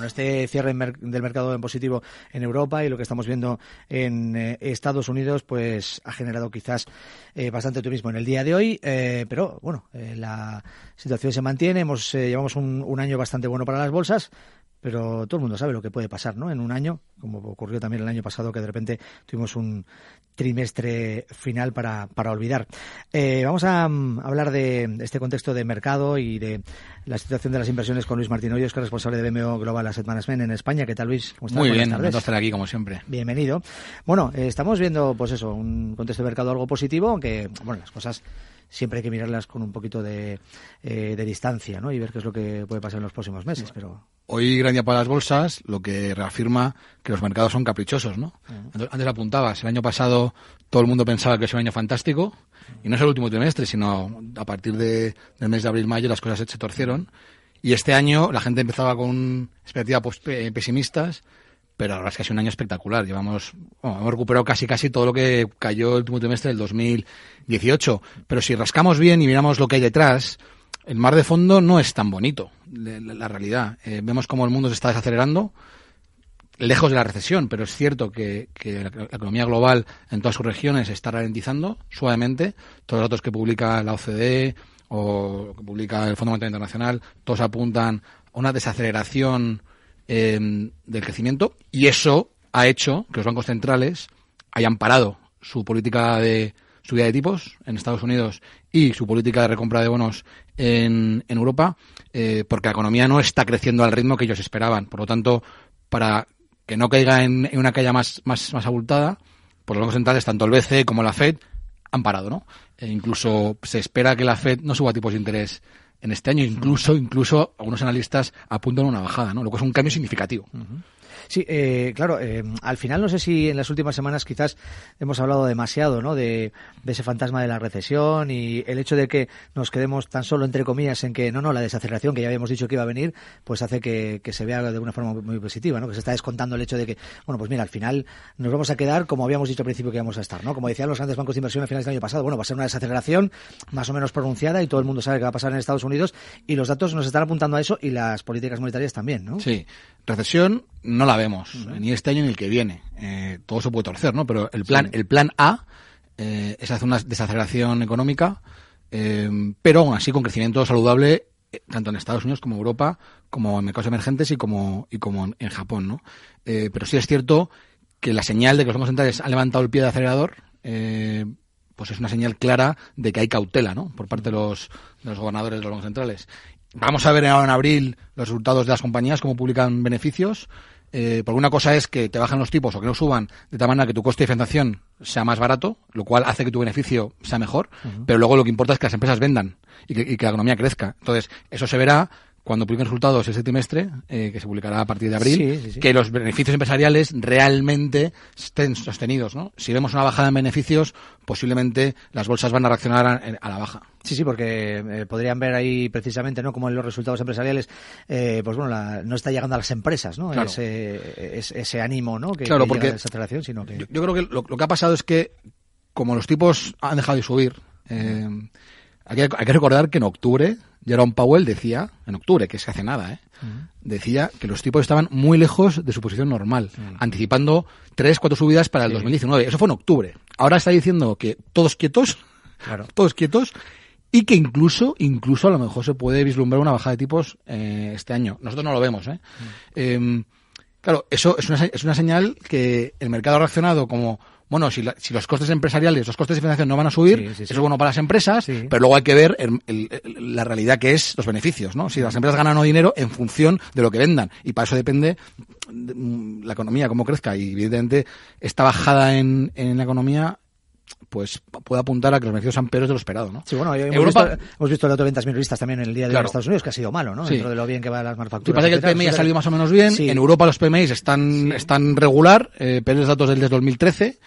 Bueno, este cierre del mercado en positivo en Europa y lo que estamos viendo en eh, Estados Unidos, pues ha generado quizás eh, bastante turismo en el día de hoy, eh, pero bueno, la situación se mantiene. Hemos llevamos un, un año bastante bueno para las bolsas pero todo el mundo sabe lo que puede pasar, ¿no? En un año, como ocurrió también el año pasado, que de repente tuvimos un trimestre final para, para olvidar. Eh, vamos a um, hablar de este contexto de mercado y de la situación de las inversiones con Luis Martín Hoyos, que es responsable de BMO Global Asset Management en España. ¿Qué tal, Luis? ¿Cómo estás? Muy bien, estar aquí, como siempre. Bienvenido. Bueno, eh, estamos viendo, pues eso, un contexto de mercado algo positivo, aunque, bueno, las cosas siempre hay que mirarlas con un poquito de, eh, de distancia, ¿no? Y ver qué es lo que puede pasar en los próximos meses, pero hoy gran día para las bolsas, lo que reafirma que los mercados son caprichosos, ¿no? Antes apuntabas, el año pasado todo el mundo pensaba que es un año fantástico, y no es el último trimestre, sino a partir de, del mes de abril-mayo las cosas se torcieron, y este año la gente empezaba con expectativas pues, pesimistas, pero la verdad es que ha sido un año espectacular. Llevamos, hemos recuperado casi casi todo lo que cayó el último trimestre del 2018. Pero si rascamos bien y miramos lo que hay detrás, el mar de fondo no es tan bonito, la, realidad. Eh, vemos cómo el mundo se está desacelerando, lejos de la recesión, pero es cierto que, la, economía global en todas sus regiones está ralentizando suavemente. Todos los datos que publica la OCDE o que publica el Fondo Monetario Internacional, todos apuntan a una desaceleración em, del crecimiento y eso ha hecho que los bancos centrales hayan parado su política de subida de tipos en Estados Unidos y su política de recompra de bonos en, en Europa, eh, porque la economía no está creciendo al ritmo que ellos esperaban. Por lo tanto, para que no caiga en, una caída más, más, más abultada, pues los bancos centrales, tanto el BCE como la Fed, han parado, ¿no? E incluso se espera que la Fed no suba tipos de interés en este año, incluso, incluso algunos analistas apuntan a una bajada, ¿no? Lo que es un cambio significativo. Sí, eh, claro, eh, al final no sé si en las últimas semanas quizás hemos hablado demasiado ¿no? de, ese fantasma de la recesión y el hecho de que nos quedemos tan solo, entre comillas, en que no, no, la desaceleración que ya habíamos dicho que iba a venir, pues hace que, se vea de una forma muy positiva, ¿no? que se está descontando el hecho de que, bueno, pues mira, al final nos vamos a quedar como habíamos dicho al principio que íbamos a estar, ¿no? Como decían los grandes bancos de inversión a finales del año pasado, bueno, va a ser una desaceleración más o menos pronunciada y todo el mundo sabe qué va a pasar en Estados Unidos y los datos nos están apuntando a eso y las políticas monetarias también, ¿no? Sí, recesión no la vemos, ni este año ni el que viene. Eh, todo se puede torcer, ¿no? Pero el plan, el plan A eh, es hacer una desaceleración económica, eh, pero aún así con crecimiento saludable tanto en Estados Unidos como en Europa, como en mercados emergentes y como, y como en, Japón, ¿no? pero sí es cierto que la señal de que los bancos centrales han levantado el pie de acelerador, pues es una señal clara de que hay cautela, ¿no? Por parte de los, de los gobernadores de los bancos centrales. Vamos a ver ahora en abril los resultados de las compañías, cómo publican beneficios. Eh, porque una cosa es que te bajan los tipos o que no suban de tal manera que tu coste de financiación sea más barato, lo cual hace que tu beneficio sea mejor, pero luego lo que importa es que las empresas vendan y que, y que la economía crezca. Entonces, eso se verá cuando publiquen resultados ese trimestre, eh, que se publicará a partir de abril, que los beneficios empresariales realmente estén sostenidos. ¿no? Si vemos una bajada en beneficios, posiblemente las bolsas van a reaccionar a, la baja. Sí, sí, porque eh, podrían ver ahí precisamente, ¿no? Como en los resultados empresariales, eh, pues bueno, no está llegando a las empresas, ¿no? Ese, ese, ánimo, ¿no? Que, claro, porque esa aceleración, sino que... Yo, creo que lo, que ha pasado es que, como los tipos han dejado de subir, hay que, hay que recordar que en octubre Jerome Powell decía, en octubre, que se hace nada, ¿eh? decía que los tipos estaban muy lejos de su posición normal, anticipando tres, cuatro subidas para el 2019. Eso fue en octubre. Ahora está diciendo que todos quietos, todos quietos, y que incluso, incluso a lo mejor se puede vislumbrar una bajada de tipos eh, este año. Nosotros no lo vemos, ¿eh? Em, claro, eso es una, es una señal que el mercado ha reaccionado como bueno, si, si, los costes empresariales, los costes de financiación no van a subir, eso es bueno para las empresas, pero luego hay que ver la realidad que es los beneficios, ¿no? Si las empresas ganan o dinero en función de lo que vendan. Y para eso depende mm, la economía, cómo crezca. Y evidentemente esta bajada en, en la economía pues puede apuntar a que los beneficios sean peores de lo esperado, ¿no? Sí, bueno, hemos, visto, hemos visto el dato de ventas minoristas también en el día de Estados Unidos, que ha sido malo, ¿no? Dentro de lo bien que va las manufacturas. Sí, parece que el PMI ha salido más o menos bien. En Europa los PMI están, están regular, eh, pero los datos del 2013.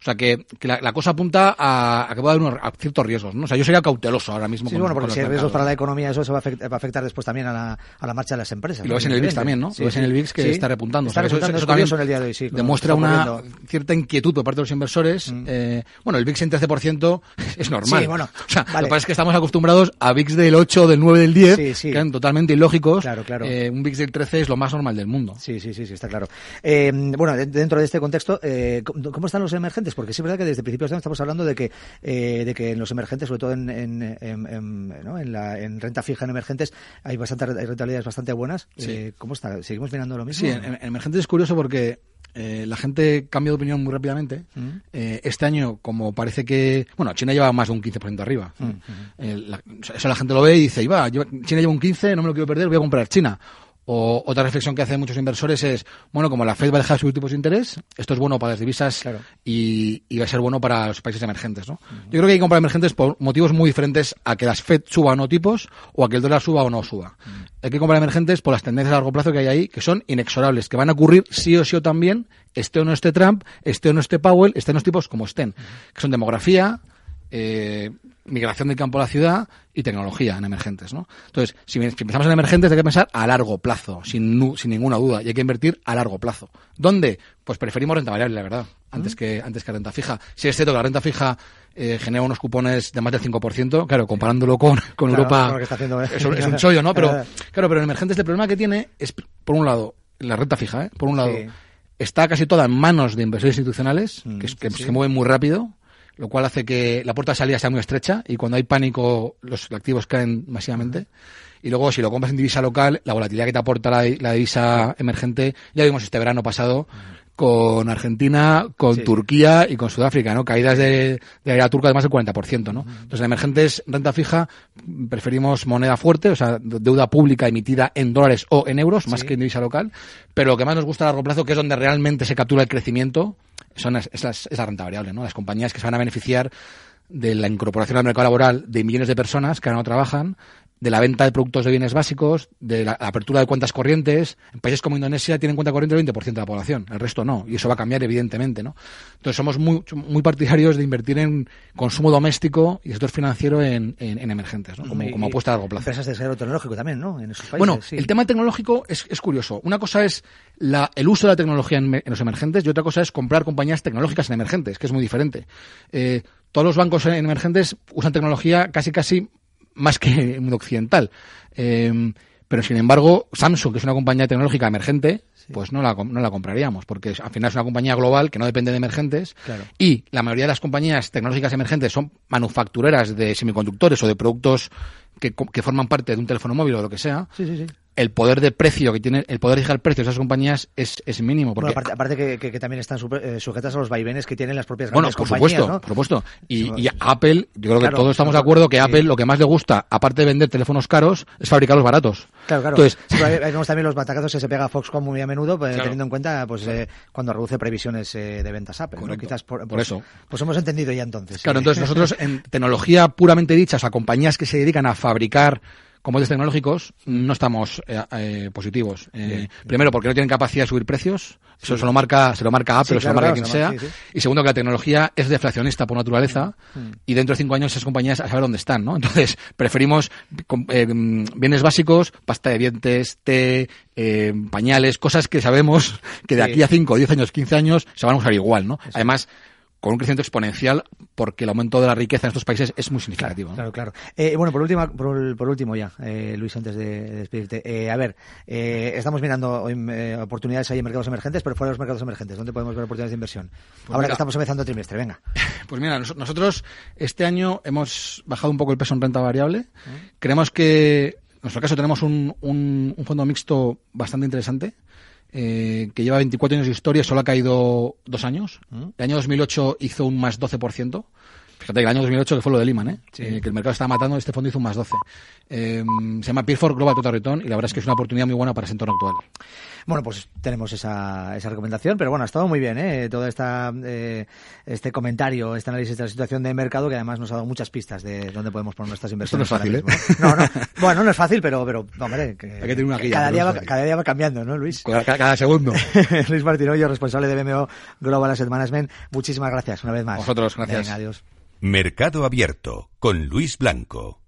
O sea, que, que la, cosa apunta a, a que puede haber unos, a ciertos riesgos, ¿no? O sea, yo sería cauteloso ahora mismo. Sí, bueno, porque si hay riesgos para la economía, eso se va a, afectar, después también a la, a la marcha de las empresas. Y lo ves en el VIX también, ¿no? lo ves en el VIX que está repuntando. Está repuntando, eso, eso, también en el día de hoy, sí. Demuestra una cierta inquietud por parte de los inversores. Mm. Eh, bueno, el VIX en 13% es normal. Sí, bueno, o sea, vale. lo que pasa es que estamos acostumbrados a VIX del 8, del 9, del 10, Sí, sí. que eran totalmente ilógicos. Claro, claro. Eh, un VIX del 13 es lo más normal del mundo. Sí, sí, sí, sí, está claro. Eh, bueno, de- dentro de este contexto, eh, ¿cómo están los emergentes? Porque sí es verdad que desde principios de año estamos hablando de que, de que en los emergentes, sobre todo en, en, en- en- ¿no? en, la, en renta fija en emergentes, hay bastante hay rentabilidades bastante buenas. ¿Cómo está? ¿Seguimos mirando lo mismo? Sí, en emergentes es curioso porque eh, la gente cambia de opinión muy rápidamente. Mm. Eh, este año, como parece que... Bueno, China lleva más de un 15% arriba. Mm, Eh, la- eso la gente lo ve y dice, "Iba, China lleva un 15, no me lo quiero perder, voy a comprar China. O otra reflexión que hacen muchos inversores es, bueno, como la Fed va a dejar de subir tipos de interés, esto es bueno para las divisas Claro. y, y va a ser bueno para los países emergentes, ¿no? Yo creo que hay que comprar emergentes por motivos muy diferentes a que las Fed suba o no tipos o a que el dólar suba o no suba. Hay que comprar emergentes por las tendencias a largo plazo que hay ahí, que son inexorables, que van a ocurrir sí o sí o también, esté o no esté Trump, esté o no esté Powell, estén los tipos como estén, que son demografía, eh, migración del campo a la ciudad y tecnología en emergentes, ¿no? Entonces, si, empezamos en emergentes hay que pensar a largo plazo, sin, nu- sin ninguna duda, y hay que invertir a largo plazo. ¿Dónde? Pues preferimos renta variable, la verdad, antes que antes que renta fija. Si es cierto que la renta fija eh, genera unos cupones de más del 5%, claro, comparándolo con, con Claro, Europa, con lo que está haciendo, ¿eh? es, un- es un chollo, ¿no? Pero, Claro. pero en emergentes el problema que tiene es, por un lado, la renta fija, ¿eh? Por un lado, Sí. está casi toda en manos de inversores institucionales, Mm, que, es- que sí. se mueven muy rápido, lo cual hace que la puerta de salida sea muy estrecha y cuando hay pánico los activos caen masivamente. Y luego, si lo compras en divisa local, la volatilidad que te aporta la, la divisa emergente, ya vimos este verano pasado con Argentina, con Sí. Turquía y con Sudáfrica, ¿no? Caídas de, de la turca de más del 40%, ¿no? Entonces, en emergentes, renta fija, preferimos moneda fuerte, o sea, de- deuda pública emitida en dólares o en euros, más Sí. que en divisa local. Pero lo que más nos gusta a largo plazo, que es donde realmente se captura el crecimiento, son es, las- es la renta variable, ¿no? Las compañías que se van a beneficiar de la incorporación al mercado laboral de millones de personas que ahora no trabajan, de la venta de productos de bienes básicos, de la apertura de cuentas corrientes. En países como Indonesia tienen cuenta corriente el 20% de la población, el resto no, y eso va a cambiar evidentemente, ¿no? Entonces somos muy, muy partidarios de invertir en consumo doméstico y sector financiero en, en- en emergentes, ¿no? Como, Y- como apuesta a largo plazo. Empresas de desarrollo tecnológico también, ¿no? En esos países. Bueno, sí. el tema tecnológico es, es curioso. Una cosa es la- el uso de la tecnología en, en los emergentes y otra cosa es comprar compañías tecnológicas en emergentes, que es muy diferente. Eh, todos los bancos en emergentes usan tecnología casi casi más que mundo occidental. Eh, pero sin embargo, Samsung, que es una compañía tecnológica emergente, pues no la, no la compraríamos, porque al final es una compañía global que no depende de emergentes. Claro. Y la mayoría de las compañías tecnológicas emergentes son manufactureras de semiconductores o de productos que, que forman parte de un teléfono móvil o lo que sea. Sí, sí, sí. El poder de precio que tiene, el poder de fijar precios de esas compañías es, es mínimo. Porque, Bueno, aparte, aparte que, que- que también están super- eh, sujetas a los vaivenes que tienen las propias bueno, por compañías, supuesto, ¿no? por supuesto. Y, Apple, yo creo que todos estamos de acuerdo que sí. Apple lo que más le gusta, aparte de vender teléfonos caros, es fabricarlos baratos. Claro, claro. Entonces, Sí, vemos también los batacazos que se pega a Foxconn muy a menudo, pues, Claro. teniendo en cuenta pues eh, cuando reduce previsiones eh, de ventas Apple. Quizás por, Por pues- eso. Pues hemos entendido ya entonces. Claro, entonces nosotros en tecnología puramente dicha, o sea, compañías que se dedican a fabricar componentes tecnológicos, no estamos eh, eh, positivos. Eh, primero, porque no tienen capacidad de subir precios. Eso se lo marca, se lo marca Apple Sí, se lo marca claro, quien se sea. Y segundo, que la tecnología es deflacionista por naturaleza. Y dentro de cinco años esas compañías a saber dónde están, ¿no? Entonces, preferimos eh, mm, bienes básicos, pasta de dientes, té, eh, pañales, cosas que sabemos que de aquí a 5, 10 años, 15 años se van a usar igual, ¿no? Además, con un crecimiento exponencial porque el aumento de la riqueza en estos países es muy significativo. ¿no? Claro, claro. Eh, bueno, por último, por, por último ya, eh, Luis, antes de, de despedirte. Eh, a ver, eh, estamos mirando hoy, eh, oportunidades ahí en mercados emergentes, pero fuera de los mercados emergentes, ¿dónde podemos ver oportunidades de inversión? Ahora mira. que estamos empezando el trimestre, venga. Pues mira, nos- nosotros este año hemos bajado un poco el peso en renta variable. Creemos que, en nuestro caso, tenemos un, un- un fondo mixto bastante interesante. Eh, que lleva 24 años de historia, solo ha caído dos años. El año 2008 hizo un más 12%. Fíjate que el año 2008 que fue lo de Lehman, ¿eh? Sí. Eh, que el mercado estaba matando, este fondo hizo un más 12. Eh, se llama Peerford Global Total Return y la verdad es que es una oportunidad muy buena para ese entorno actual. Bueno, pues tenemos esa, esa recomendación, pero bueno, ha estado muy bien, ¿eh? Todo esta, eh, este comentario, este análisis de la situación de mercado que además nos ha dado muchas pistas de dónde podemos poner nuestras inversiones. no es fácil, ¿eh? ¿no? No, no. Bueno, no es fácil, pero, pero hombre, que, Hay que tener una guía, cada, día va, es fácil. cada día va cambiando, ¿no, Luis? Cada, cada segundo. Luis Martinoyo, responsable de BMO Global Asset Management. Muchísimas gracias una vez más. Vosotros, gracias. Venga, adiós. Mercado Abierto con Luis Blanco.